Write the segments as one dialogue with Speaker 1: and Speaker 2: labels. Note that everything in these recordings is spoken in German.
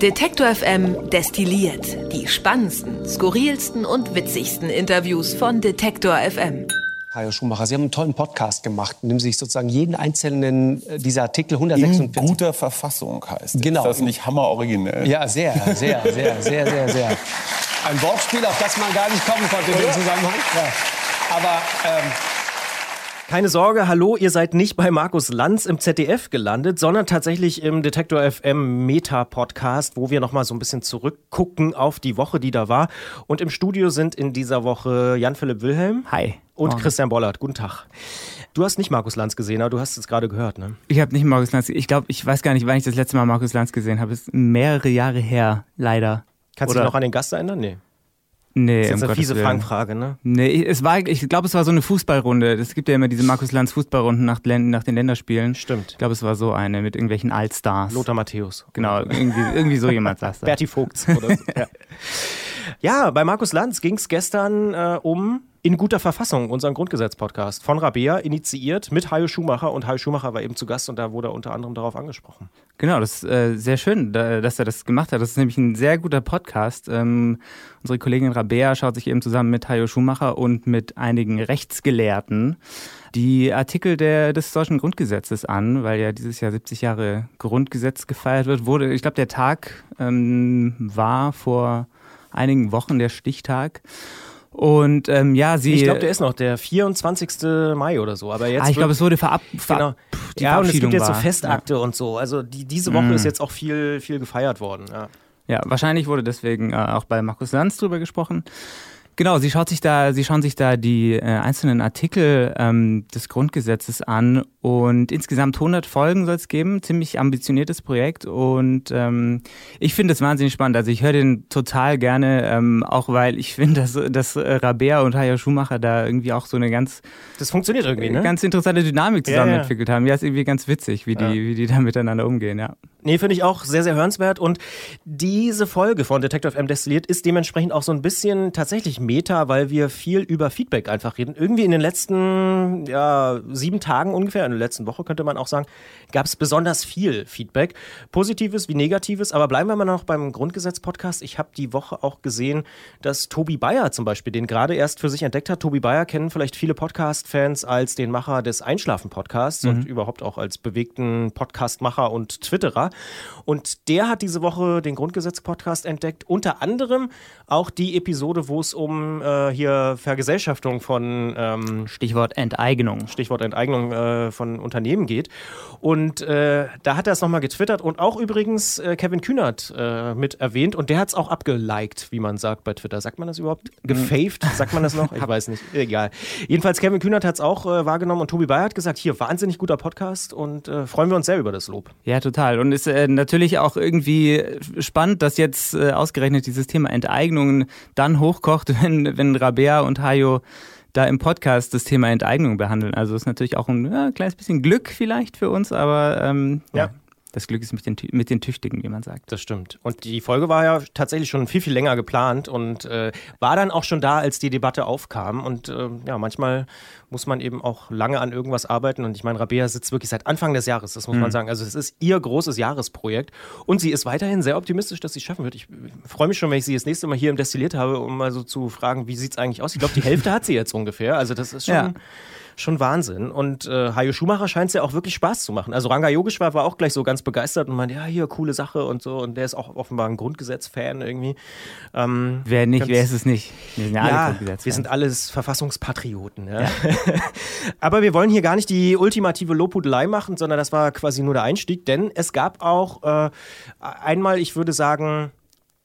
Speaker 1: Detektor FM destilliert die spannendsten, skurrilsten und witzigsten Interviews von Detektor FM.
Speaker 2: Herr Schumacher, Sie haben einen tollen Podcast gemacht, in dem Sie sich sozusagen jeden einzelnen äh, dieser Artikel 146...
Speaker 3: In guter Verfassung heißt es.
Speaker 2: Genau.
Speaker 3: Ist das nicht hammeroriginell?
Speaker 2: Ja, sehr, sehr, sehr, sehr, sehr, sehr. Ein Wortspiel, auf das man gar nicht kommen konnte in dem Zusammenhang. Ja. Aber ähm,
Speaker 4: keine Sorge, hallo, ihr seid nicht bei Markus Lanz im ZDF gelandet, sondern tatsächlich im Detektor FM Meta Podcast, wo wir nochmal so ein bisschen zurückgucken auf die Woche, die da war. Und im Studio sind in dieser Woche Jan-Philipp Wilhelm.
Speaker 5: Hi.
Speaker 4: Und Christian Bollert. Guten Tag. Du hast nicht Markus Lanz gesehen, aber du hast es gerade gehört, ne?
Speaker 5: Ich habe nicht Markus Lanz. Ich glaube, ich weiß gar nicht, wann ich das letzte Mal Markus Lanz gesehen habe. Es ist mehrere Jahre her, leider.
Speaker 4: Kannst du dich noch an den Gast erinnern? Nee.
Speaker 5: Nee,
Speaker 4: Das ist jetzt
Speaker 5: um
Speaker 4: eine fiese
Speaker 5: Gottes.
Speaker 4: Fangfrage, ne?
Speaker 5: Nee, es war, ich glaube, es war so eine Fußballrunde. Es gibt ja immer diese Markus Lanz Fußballrunden nach, nach den Länderspielen.
Speaker 4: Stimmt.
Speaker 5: Ich glaube, es war so eine mit irgendwelchen Allstars.
Speaker 4: Lothar Matthäus.
Speaker 5: Genau, irgendwie, irgendwie so jemand saß da.
Speaker 4: Berti Vogts oder so. ja. ja, bei Markus Lanz ging es gestern äh, um In guter Verfassung, unseren Grundgesetz-Podcast von Rabea, initiiert mit Hajo Schumacher. Und Hajo Schumacher war eben zu Gast und da wurde er unter anderem darauf angesprochen.
Speaker 5: Genau, das ist äh, sehr schön, da, dass er das gemacht hat. Das ist nämlich ein sehr guter Podcast. Ähm, unsere Kollegin Rabea schaut sich eben zusammen mit Hajo Schumacher und mit einigen Rechtsgelehrten die Artikel der, des deutschen Grundgesetzes an, weil ja dieses Jahr 70 Jahre Grundgesetz gefeiert wird. Wurde, ich glaube, der Tag ähm, war vor einigen Wochen der Stichtag. Und ähm, ja, sie.
Speaker 4: Ich glaube, der ist noch der 24. Mai oder so. Aber jetzt
Speaker 5: ah, ich glaube, es wurde verab,
Speaker 4: Genau.
Speaker 5: verab die
Speaker 4: Ja, und es gibt jetzt so. Festakte und so. Also die, diese Woche
Speaker 5: Mm.
Speaker 4: ist jetzt auch viel, viel gefeiert worden. Ja.
Speaker 5: Ja, wahrscheinlich wurde deswegen äh, auch bei Markus Lanz drüber gesprochen. Genau, sie schaut sich da, sie schauen sich da die äh, einzelnen Artikel ähm, des Grundgesetzes an und insgesamt 100 Folgen soll es geben, ziemlich ambitioniertes Projekt und ähm, ich finde es wahnsinnig spannend. Also ich höre den total gerne, ähm, auch weil ich finde, dass, dass äh, Rabea und Haya Schumacher da irgendwie auch so eine ganz
Speaker 4: Das funktioniert irgendwie, ne?
Speaker 5: ganz interessante Dynamik zusammen
Speaker 4: Ja, ja.
Speaker 5: entwickelt haben. Ja, ist irgendwie ganz witzig, wie die,
Speaker 4: Ja.
Speaker 5: wie die da miteinander umgehen. Ja.
Speaker 4: Nee, finde ich auch sehr, sehr hörenswert. Und diese Folge von Detective M Destilliert ist dementsprechend auch so ein bisschen tatsächlich Meta, weil wir viel über Feedback einfach reden. Irgendwie in den letzten ja, sieben Tagen ungefähr, in der letzten Woche könnte man auch sagen, gab es besonders viel Feedback. Positives wie Negatives. Aber bleiben wir mal noch beim Grundgesetz-Podcast. Ich habe die Woche auch gesehen, dass Tobi Bayer zum Beispiel den gerade erst für sich entdeckt hat. Tobi Bayer kennen vielleicht viele Podcast-Fans als den Macher des Einschlafen-Podcasts und überhaupt auch als bewegten Podcast-Macher und Twitterer. Und der hat diese Woche den Grundgesetz-Podcast entdeckt. Unter anderem auch die Episode, wo es um äh, hier Vergesellschaftung von ähm,
Speaker 5: Stichwort Enteignung.
Speaker 4: Stichwort Enteignung äh, von Unternehmen geht. Und äh, da hat er es nochmal getwittert und auch übrigens äh, Kevin Kühnert äh, mit erwähnt und der hat es auch abgeliked, wie man sagt bei Twitter. Sagt man das überhaupt? Gefaved? Sagt man das noch? Ich weiß nicht. Egal. Jedenfalls Kevin Kühnert hat es auch äh, wahrgenommen und Tobi Bayer hat gesagt, hier, wahnsinnig guter Podcast und freuen wir uns sehr über das Lob.
Speaker 5: Ja, total. Und ist natürlich auch irgendwie spannend, dass jetzt ausgerechnet dieses Thema Enteignungen dann hochkocht, wenn, wenn Rabea und Hayo da im Podcast das Thema Enteignung behandeln. Also ist natürlich auch ein ja, kleines bisschen Glück vielleicht für uns, aber ähm, ja.
Speaker 4: Ja.
Speaker 5: das Glück ist mit den, mit den Tüchtigen, wie man sagt.
Speaker 4: Das stimmt. Und die Folge war ja tatsächlich schon viel, viel länger geplant und äh, war dann auch schon da, als die Debatte aufkam. Und äh, ja, manchmal muss man eben auch lange an irgendwas arbeiten. Und ich meine, Rabea sitzt wirklich seit Anfang des Jahres, das muss man sagen. Also es ist ihr großes Jahresprojekt. Und sie ist weiterhin sehr optimistisch, dass sie es schaffen wird. Ich freue mich schon, wenn ich sie das nächste Mal hier im Destilliert habe, um mal so zu fragen, wie sieht es eigentlich aus? Ich glaube, die Hälfte hat sie jetzt ungefähr. Also das ist schon...
Speaker 5: Ja.
Speaker 4: Schon Wahnsinn. Und äh, Hajo Schumacher scheint es ja auch wirklich Spaß zu machen. Also Ranga Yogeshwar war auch gleich so ganz begeistert und meinte, ja, hier, coole Sache und so. Und der ist auch offenbar ein Grundgesetz-Fan irgendwie. Ähm,
Speaker 5: Wer nicht, wer ist es nicht? Wir sind ja, alle
Speaker 4: ja,
Speaker 5: Grundgesetzfans.
Speaker 4: wir sind alles Verfassungspatrioten. Ja. Aber wir wollen hier gar nicht die ultimative Lobhudelei machen, sondern das war quasi nur der Einstieg, denn es gab auch äh, einmal, ich würde sagen,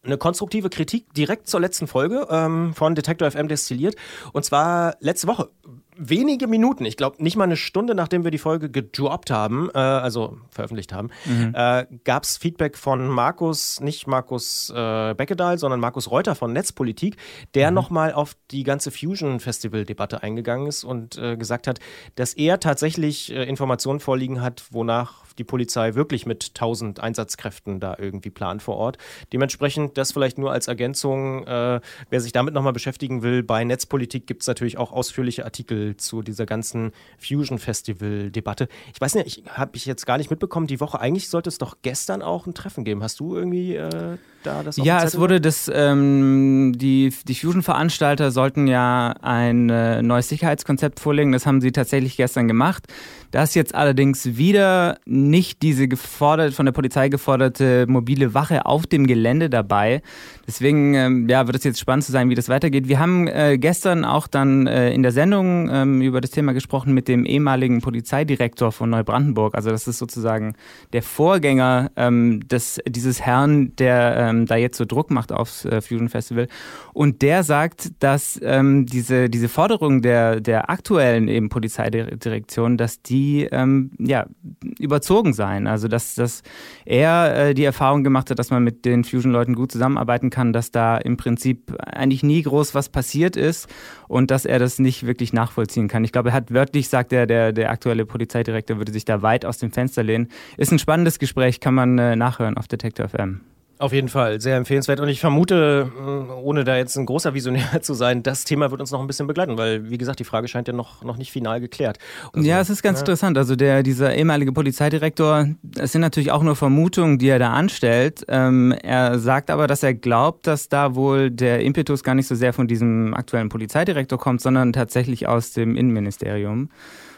Speaker 4: eine konstruktive Kritik direkt zur letzten Folge ähm, von Detector FM destilliert. Und zwar letzte Woche. Wenige Minuten, ich glaube nicht mal eine Stunde, nachdem wir die Folge gedroppt haben, äh, also veröffentlicht haben, äh, gab es Feedback von Markus, nicht Markus äh, Beckedahl, sondern Markus Reuter von Netzpolitik, der nochmal auf die ganze Fusion-Festival-Debatte eingegangen ist und äh, gesagt hat, dass er tatsächlich äh, Informationen vorliegen hat, wonach die Polizei wirklich mit 1000 Einsatzkräften da irgendwie plant vor Ort. Dementsprechend das vielleicht nur als Ergänzung. Äh, wer sich damit nochmal beschäftigen will, bei Netzpolitik gibt es natürlich auch ausführliche Artikel zu dieser ganzen Fusion Festival-Debatte. Ich weiß nicht, ich habe ich jetzt gar nicht mitbekommen, die Woche, eigentlich sollte es doch gestern auch ein Treffen geben. Hast du irgendwie äh, da das
Speaker 5: Ja, es wurde das, ähm, die, die Fusion-Veranstalter sollten ja ein äh, neues Sicherheitskonzept vorlegen. Das haben sie tatsächlich gestern gemacht. Da ist jetzt allerdings wieder nicht diese gefordert, von der Polizei geforderte mobile Wache auf dem Gelände dabei. Deswegen ähm, ja, wird es jetzt spannend zu sein, wie das weitergeht. Wir haben äh, gestern auch dann äh, in der Sendung ähm, über das Thema gesprochen mit dem ehemaligen Polizeidirektor von Neubrandenburg. Also das ist sozusagen der Vorgänger ähm, des, dieses Herrn, der ähm, da jetzt so Druck macht aufs äh, Fusion Festival. Und der sagt, dass ähm, diese, diese Forderung der, der aktuellen eben Polizeidirektion, dass die ähm, ja, überzogen seien. Also dass, dass er äh, die Erfahrung gemacht hat, dass man mit den Fusion-Leuten gut zusammenarbeiten kann, dass da im Prinzip eigentlich nie groß was passiert ist und dass er das nicht wirklich nachvollziehen kann. Ich glaube, er hat wörtlich sagt er, der, der aktuelle Polizeidirektor würde sich da weit aus dem Fenster lehnen. Ist ein spannendes Gespräch, kann man äh, nachhören auf Detektor FM.
Speaker 4: Auf jeden Fall, sehr empfehlenswert. Und ich vermute, ohne da jetzt ein großer Visionär zu sein, das Thema wird uns noch ein bisschen begleiten, weil, wie gesagt, die Frage scheint ja noch, noch nicht final geklärt.
Speaker 5: Also, ja, es ist ganz ja. interessant. Also der, dieser ehemalige Polizeidirektor, es sind natürlich auch nur Vermutungen, die er da anstellt. Ähm, er sagt aber, dass er glaubt, dass da wohl der Impetus gar nicht so sehr von diesem aktuellen Polizeidirektor kommt, sondern tatsächlich aus dem Innenministerium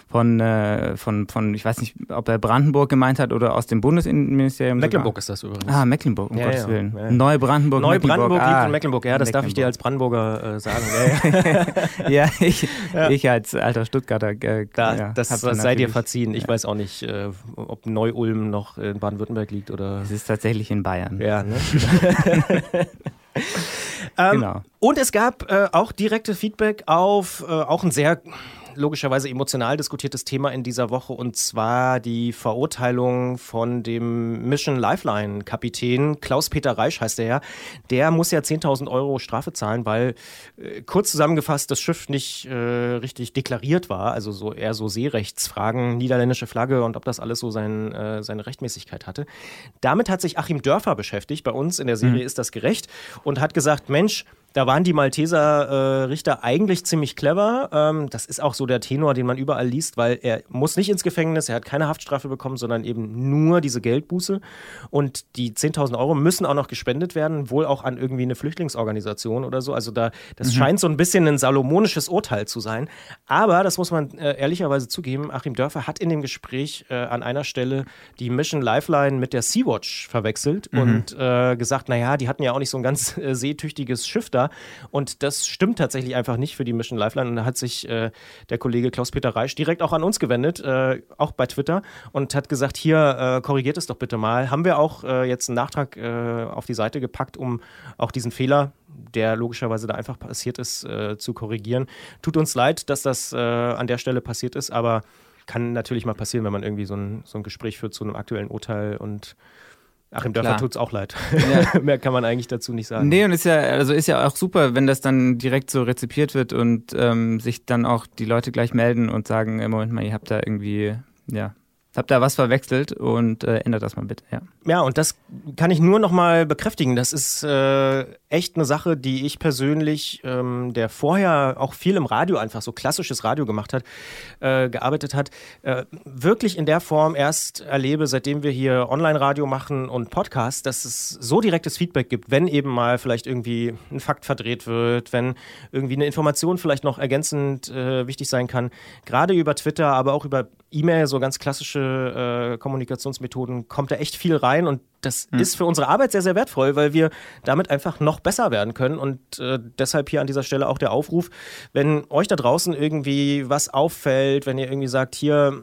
Speaker 5: von, äh, von, von, ich weiß nicht, ob er Brandenburg gemeint hat oder aus dem Bundesinnenministerium.
Speaker 4: Mecklenburg sogar. ist das übrigens.
Speaker 5: Ah, Mecklenburg, um ja, Gottes
Speaker 4: ja,
Speaker 5: Willen.
Speaker 4: Ja.
Speaker 5: Neubrandenburg,
Speaker 4: Neubrandenburg liegt ah, in Mecklenburg, ja, das Mecklenburg. darf ich dir als Brandenburger äh, sagen.
Speaker 5: ja, ich, ich als alter Stuttgarter. Äh,
Speaker 4: da, das sei dir verziehen. Ich weiß auch nicht, äh, ob Neu-Ulm noch in Baden-Württemberg liegt oder.
Speaker 5: Es ist tatsächlich in Bayern.
Speaker 4: Ja, ne? ähm, genau. Und es gab äh, auch direkte Feedback auf äh, auch ein sehr logischerweise emotional diskutiertes Thema in dieser Woche und zwar die Verurteilung von dem Mission Lifeline Kapitän Klaus-Peter Reisch heißt er ja. Der muss ja 10.000 Euro Strafe zahlen, weil äh, kurz zusammengefasst das Schiff nicht äh, richtig deklariert war, also so eher so Seerechtsfragen, niederländische Flagge und ob das alles so sein, äh, seine Rechtmäßigkeit hatte. Damit hat sich Achim Dörfer beschäftigt. Bei uns in der Serie mhm. ist das gerecht und hat gesagt, Mensch, da waren die Malteser äh, Richter eigentlich ziemlich clever. Ähm, das ist auch so der Tenor, den man überall liest, weil er muss nicht ins Gefängnis, er hat keine Haftstrafe bekommen, sondern eben nur diese Geldbuße. Und die 10.000 Euro müssen auch noch gespendet werden, wohl auch an irgendwie eine Flüchtlingsorganisation oder so. Also da, das mhm. scheint so ein bisschen ein salomonisches Urteil zu sein. Aber, das muss man äh, ehrlicherweise zugeben, Achim Dörfer hat in dem Gespräch äh, an einer Stelle die Mission Lifeline mit der Sea-Watch verwechselt mhm. und äh, gesagt, naja, die hatten ja auch nicht so ein ganz äh, seetüchtiges Schiff da. Und das stimmt tatsächlich einfach nicht für die Mission Lifeline. Und da hat sich äh, der Kollege Klaus-Peter Reisch direkt auch an uns gewendet, äh, auch bei Twitter, und hat gesagt: Hier, äh, korrigiert es doch bitte mal. Haben wir auch äh, jetzt einen Nachtrag äh, auf die Seite gepackt, um auch diesen Fehler, der logischerweise da einfach passiert ist, äh, zu korrigieren. Tut uns leid, dass das an der Stelle passiert ist, aber kann natürlich mal passieren, wenn man irgendwie so ein, so ein Gespräch führt zu einem aktuellen Urteil und Achim Dörfer tut es auch leid. Ja. Mehr kann man eigentlich dazu nicht sagen.
Speaker 5: Nee, und ist ja, also ist ja auch super, wenn das dann direkt so rezipiert wird und ähm, sich dann auch die Leute gleich melden und sagen, Moment mal, ihr habt da irgendwie, ja, habt da was verwechselt und äh, ändert das mal bitte, ja.
Speaker 4: Ja, und das kann ich nur noch mal bekräftigen. Das ist äh, echt eine Sache, die ich persönlich, ähm, der vorher auch viel im Radio einfach so klassisches Radio gemacht hat, äh, gearbeitet hat, äh, wirklich in der Form erst erlebe, seitdem wir hier Online-Radio machen und Podcast, dass es so direktes Feedback gibt, wenn eben mal vielleicht irgendwie ein Fakt verdreht wird, wenn irgendwie eine Information vielleicht noch ergänzend äh, wichtig sein kann. Gerade über Twitter, aber auch über E-Mail, so ganz klassische äh, Kommunikationsmethoden, kommt da echt viel rein und das hm. ist für unsere Arbeit sehr, sehr wertvoll, weil wir damit einfach noch besser werden können und äh, deshalb hier an dieser Stelle auch der Aufruf, wenn euch da draußen irgendwie was auffällt, wenn ihr irgendwie sagt, hier,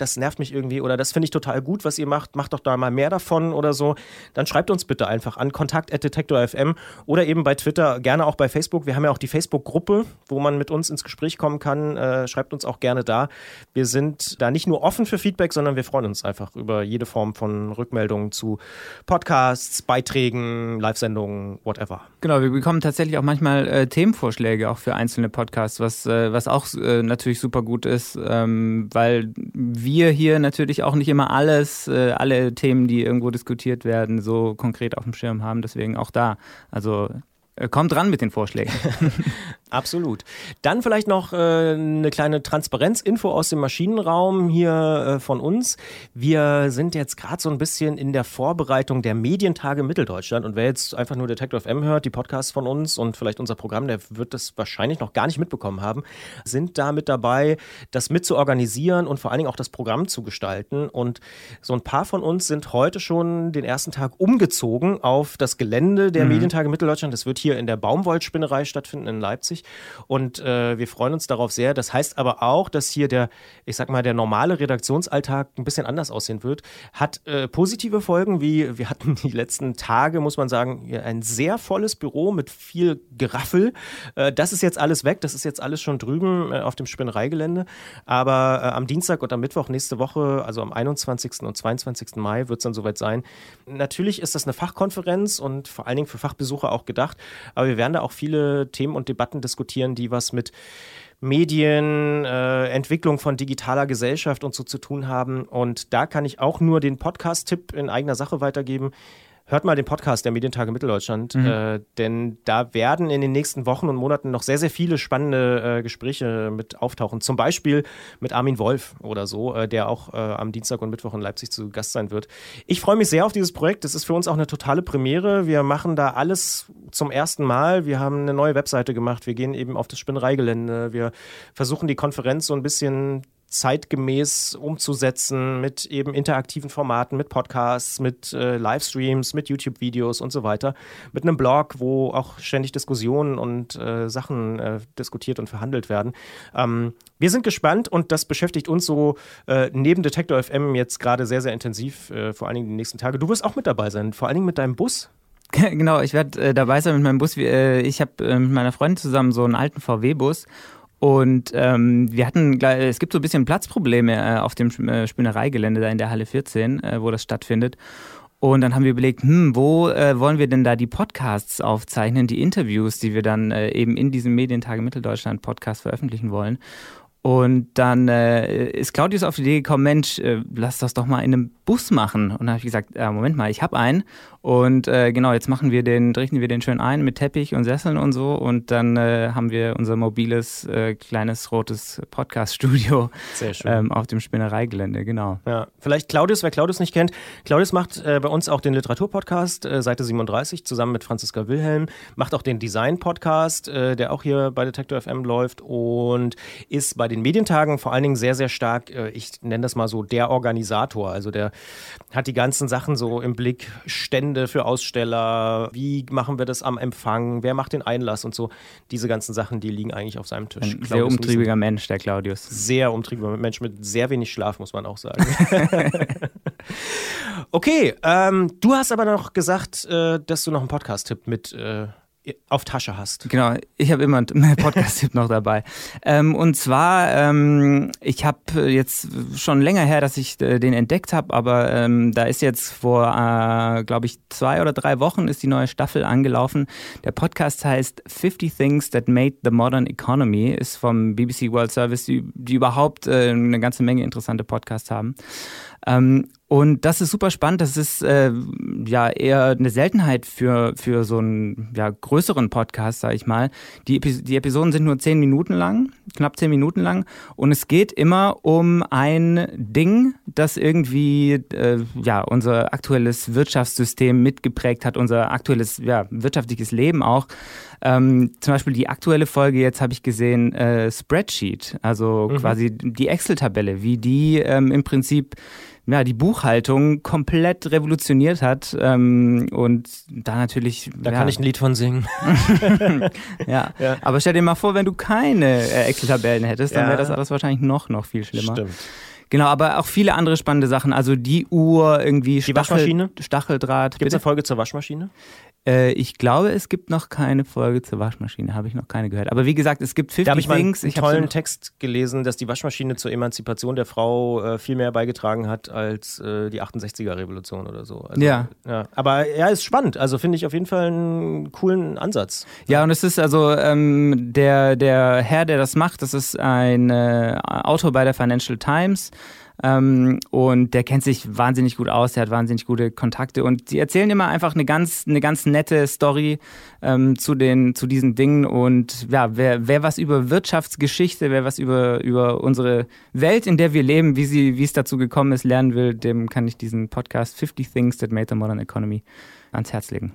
Speaker 4: das nervt mich irgendwie oder das finde ich total gut, was ihr macht, macht doch da mal mehr davon oder so, dann schreibt uns bitte einfach an kontakt.detektor.fm oder eben bei Twitter, gerne auch bei Facebook. Wir haben ja auch die Facebook-Gruppe, wo man mit uns ins Gespräch kommen kann. Äh, schreibt uns auch gerne da. Wir sind da nicht nur offen für Feedback, sondern wir freuen uns einfach über jede Form von Rückmeldungen zu Podcasts, Beiträgen, Live-Sendungen, whatever.
Speaker 5: Genau, wir bekommen tatsächlich auch manchmal äh, Themenvorschläge auch für einzelne Podcasts, was, äh, was auch äh, natürlich super gut ist, ähm, weil wir wir hier natürlich auch nicht immer alles, äh, alle Themen, die irgendwo diskutiert werden, so konkret auf dem Schirm haben. Deswegen auch da. Also äh, kommt ran mit den Vorschlägen.
Speaker 4: Absolut. Dann vielleicht noch äh, eine kleine Transparenzinfo aus dem Maschinenraum hier äh, von uns. Wir sind jetzt gerade so ein bisschen in der Vorbereitung der Medientage Mitteldeutschland und wer jetzt einfach nur Detective FM hört, die Podcasts von uns und vielleicht unser Programm, der wird das wahrscheinlich noch gar nicht mitbekommen haben, sind da mit dabei, das mit zu organisieren und vor allen Dingen auch das Programm zu gestalten. Und so ein paar von uns sind heute schon den ersten Tag umgezogen auf das Gelände der mhm. Medientage Mitteldeutschland. Das wird hier in der Baumwollspinnerei stattfinden in Leipzig wichtig und äh, wir freuen uns darauf sehr. Das heißt aber auch, dass hier der, ich sag mal, der normale Redaktionsalltag ein bisschen anders aussehen wird. Hat äh, positive Folgen, wie wir hatten die letzten Tage, muss man sagen, ein sehr volles Büro mit viel Geraffel. Äh, das ist jetzt alles weg, das ist jetzt alles schon drüben äh, auf dem Spinnereigelände. Aber äh, am Dienstag und am Mittwoch nächste Woche, also am 21. und 22. Mai, wird es dann soweit sein. Natürlich ist das eine Fachkonferenz und vor allen Dingen für Fachbesucher auch gedacht, aber wir werden da auch viele Themen und Debatten diskutieren, die was mit Medien, äh, Entwicklung von digitaler Gesellschaft und so zu tun haben. Und da kann ich auch nur den Podcast-Tipp in eigener Sache weitergeben hört mal den Podcast der Medientage Mitteldeutschland, mhm. äh, denn da werden in den nächsten Wochen und Monaten noch sehr, sehr viele spannende äh, Gespräche mit auftauchen. Zum Beispiel mit Armin Wolf oder so, äh, der auch äh, am Dienstag und Mittwoch in Leipzig zu Gast sein wird. Ich freue mich sehr auf dieses Projekt. Das ist für uns auch eine totale Premiere. Wir machen da alles zum ersten Mal. Wir haben eine neue Webseite gemacht. Wir gehen eben auf das Spinnereigelände. Wir versuchen die Konferenz so ein bisschen zeitgemäß umzusetzen mit eben interaktiven Formaten, mit Podcasts, mit äh, Livestreams, mit YouTube-Videos und so weiter, mit einem Blog, wo auch ständig Diskussionen und äh, Sachen äh, diskutiert und verhandelt werden. Ähm, wir sind gespannt und das beschäftigt uns so äh, neben Detektor FM jetzt gerade sehr, sehr intensiv, äh, vor allen Dingen die nächsten Tage. Du wirst auch mit dabei sein, vor allen Dingen mit deinem Bus.
Speaker 5: Genau, ich werde äh, dabei sein mit meinem Bus. ich habe mit meiner Freundin zusammen so einen alten VW-Bus und ähm, wir hatten, es gibt so ein bisschen Platzprobleme äh, auf dem äh, Spinnereigelände da in der Halle 14, äh, wo das stattfindet. Und dann haben wir überlegt, hm, wo äh, wollen wir denn da die Podcasts aufzeichnen, die Interviews, die wir dann äh, eben in diesem Medientage Mitteldeutschland Podcast veröffentlichen wollen. Und dann äh, ist Claudius auf die Idee gekommen, Mensch, äh, lass das doch mal in einem Bus machen. Und dann habe ich gesagt, äh, Moment mal, ich habe einen. Und äh, genau, jetzt machen wir den, richten wir den schön ein mit Teppich und Sesseln und so. Und dann äh, haben wir unser mobiles, äh, kleines, rotes Podcast-Studio ähm, auf dem Spinnereigelände, genau.
Speaker 4: Ja, vielleicht Claudius, wer Claudius nicht kennt. Claudius macht bei uns auch den Literaturpodcast, Seite 37, zusammen mit Franziska Wilhelm. Macht auch den Design-Podcast, der auch hier bei Detector FM läuft und ist bei den Medientagen vor allen Dingen sehr, sehr stark, ich nenne das mal so, der Organisator. Also der hat die ganzen Sachen so im Blick, Stände für Aussteller, wie machen wir das am Empfang, wer macht den Einlass und so. Diese ganzen Sachen, die liegen eigentlich auf seinem Tisch.
Speaker 5: Ein sehr umtriebiger Mensch, der Claudius.
Speaker 4: Sehr umtriebiger Mensch mit sehr wenig Schlaf, muss man auch sagen. okay, ähm, du hast aber noch gesagt, äh, dass du noch einen Podcast-Tipp mit äh, auf Tasche hast.
Speaker 5: Genau, ich habe immer einen Podcast-Tipp noch dabei. Ähm, und zwar, ähm, ich habe jetzt schon länger her, dass ich äh, den entdeckt habe, aber ähm, da ist jetzt vor, äh, glaube ich, zwei oder drei Wochen ist die neue Staffel angelaufen. Der Podcast heißt 50 Things That Made the Modern Economy, ist vom BBC World Service, die, die überhaupt äh, eine ganze Menge interessante Podcasts haben. Ähm, und das ist super spannend. Das ist äh, ja eher eine Seltenheit für, für so einen ja, größeren Podcast, sag ich mal. Die, die Episoden sind nur zehn Minuten lang, knapp zehn Minuten lang. Und es geht immer um ein Ding, das irgendwie äh, ja, unser aktuelles Wirtschaftssystem mitgeprägt hat, unser aktuelles ja, wirtschaftliches Leben auch. Ähm, zum Beispiel die aktuelle Folge, jetzt habe ich gesehen, äh, Spreadsheet, also mhm. quasi die Excel-Tabelle, wie die ähm, im Prinzip ja, die Buchhaltung komplett revolutioniert hat. Ähm, und da natürlich.
Speaker 4: Da
Speaker 5: ja.
Speaker 4: kann ich ein Lied von singen.
Speaker 5: ja. ja. aber stell dir mal vor, wenn du keine äh, Excel-Tabellen hättest, dann wäre das alles wahrscheinlich noch, noch viel schlimmer. Stimmt. Genau, aber auch viele andere spannende Sachen. Also die Uhr, irgendwie
Speaker 4: die Stachel, Waschmaschine?
Speaker 5: Stacheldraht.
Speaker 4: Gibt es eine Folge zur Waschmaschine?
Speaker 5: Äh, ich glaube, es gibt noch keine Folge zur Waschmaschine, habe ich noch keine gehört. Aber wie gesagt, es gibt 50
Speaker 4: da ich
Speaker 5: Things.
Speaker 4: Ich habe einen tollen Text gelesen, dass die Waschmaschine zur Emanzipation der Frau äh, viel mehr beigetragen hat als äh, die 68er-Revolution oder so.
Speaker 5: Also, ja.
Speaker 4: ja. Aber ja, ist spannend. Also finde ich auf jeden Fall einen coolen Ansatz.
Speaker 5: Ja, und es ist also ähm, der, der Herr, der das macht, das ist ein äh, Autor bei der Financial Times Ähm, und der kennt sich wahnsinnig gut aus, der hat wahnsinnig gute Kontakte und sie erzählen immer einfach eine ganz, eine ganz nette Story ähm, zu, den, zu diesen Dingen. Und ja, wer, wer was über Wirtschaftsgeschichte, wer was über, über unsere Welt, in der wir leben, wie, sie, wie es dazu gekommen ist, lernen will, dem kann ich diesen Podcast 50 Things That Made the Modern Economy ans Herz legen.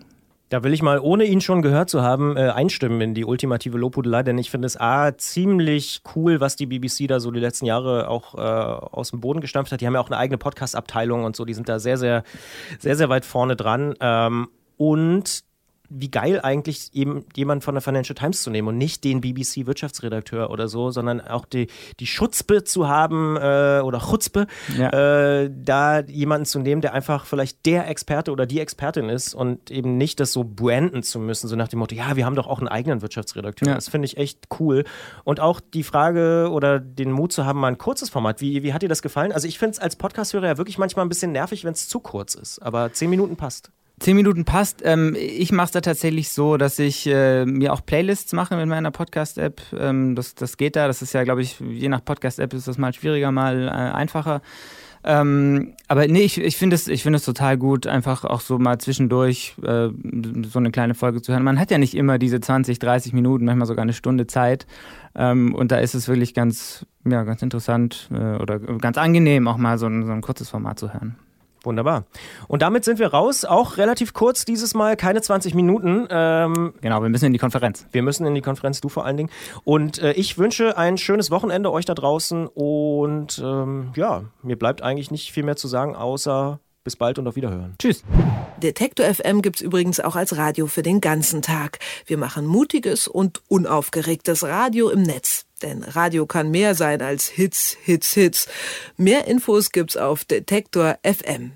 Speaker 4: Da will ich mal, ohne ihn schon gehört zu haben, äh, einstimmen in die ultimative Lobhudelei, denn ich finde es A, ziemlich cool, was die BBC da so die letzten Jahre auch äh, aus dem Boden gestampft hat. Die haben ja auch eine eigene Podcast-Abteilung und so, die sind da sehr, sehr, sehr, sehr weit vorne dran. Ähm, und wie geil eigentlich eben jemand von der Financial Times zu nehmen und nicht den BBC-Wirtschaftsredakteur oder so, sondern auch die, die Schutzpe zu haben äh, oder Chutzpe, ja. äh, da jemanden zu nehmen, der einfach vielleicht der Experte oder die Expertin ist und eben nicht das so branden zu müssen, so nach dem Motto, ja, wir haben doch auch einen eigenen Wirtschaftsredakteur. Ja. Das finde ich echt cool. Und auch die Frage oder den Mut zu haben, mal ein kurzes Format. Wie, wie hat dir das gefallen? Also ich finde es als Podcast-Hörer ja wirklich manchmal ein bisschen nervig, wenn es zu kurz ist, aber zehn Minuten passt.
Speaker 5: Zehn Minuten passt. Ähm, ich mache es da tatsächlich so, dass ich äh, mir auch Playlists mache mit meiner Podcast-App. Ähm, das, das geht da. Das ist ja, glaube ich, je nach Podcast-App ist das mal schwieriger, mal äh, einfacher. Ähm, aber nee, ich, ich finde es, find total gut, einfach auch so mal zwischendurch äh, so eine kleine Folge zu hören. Man hat ja nicht immer diese 20, 30 Minuten, manchmal sogar eine Stunde Zeit. Ähm, und da ist es wirklich ganz, ja, ganz interessant äh, oder ganz angenehm, auch mal so ein, so ein kurzes Format zu hören.
Speaker 4: Wunderbar. Und damit sind wir raus. Auch relativ kurz dieses Mal, keine 20 Minuten.
Speaker 5: Ähm, genau, wir müssen in die Konferenz.
Speaker 4: Wir müssen in die Konferenz, du vor allen Dingen. Und äh, ich wünsche ein schönes Wochenende euch da draußen. Und ähm, ja, mir bleibt eigentlich nicht viel mehr zu sagen, außer bis bald und auf Wiederhören.
Speaker 5: Tschüss.
Speaker 1: Detektor FM gibt es übrigens auch als Radio für den ganzen Tag. Wir machen mutiges und unaufgeregtes Radio im Netz. Denn Radio kann mehr sein als Hits, Hits, Hits. Mehr Infos gibt's auf Detektor FM.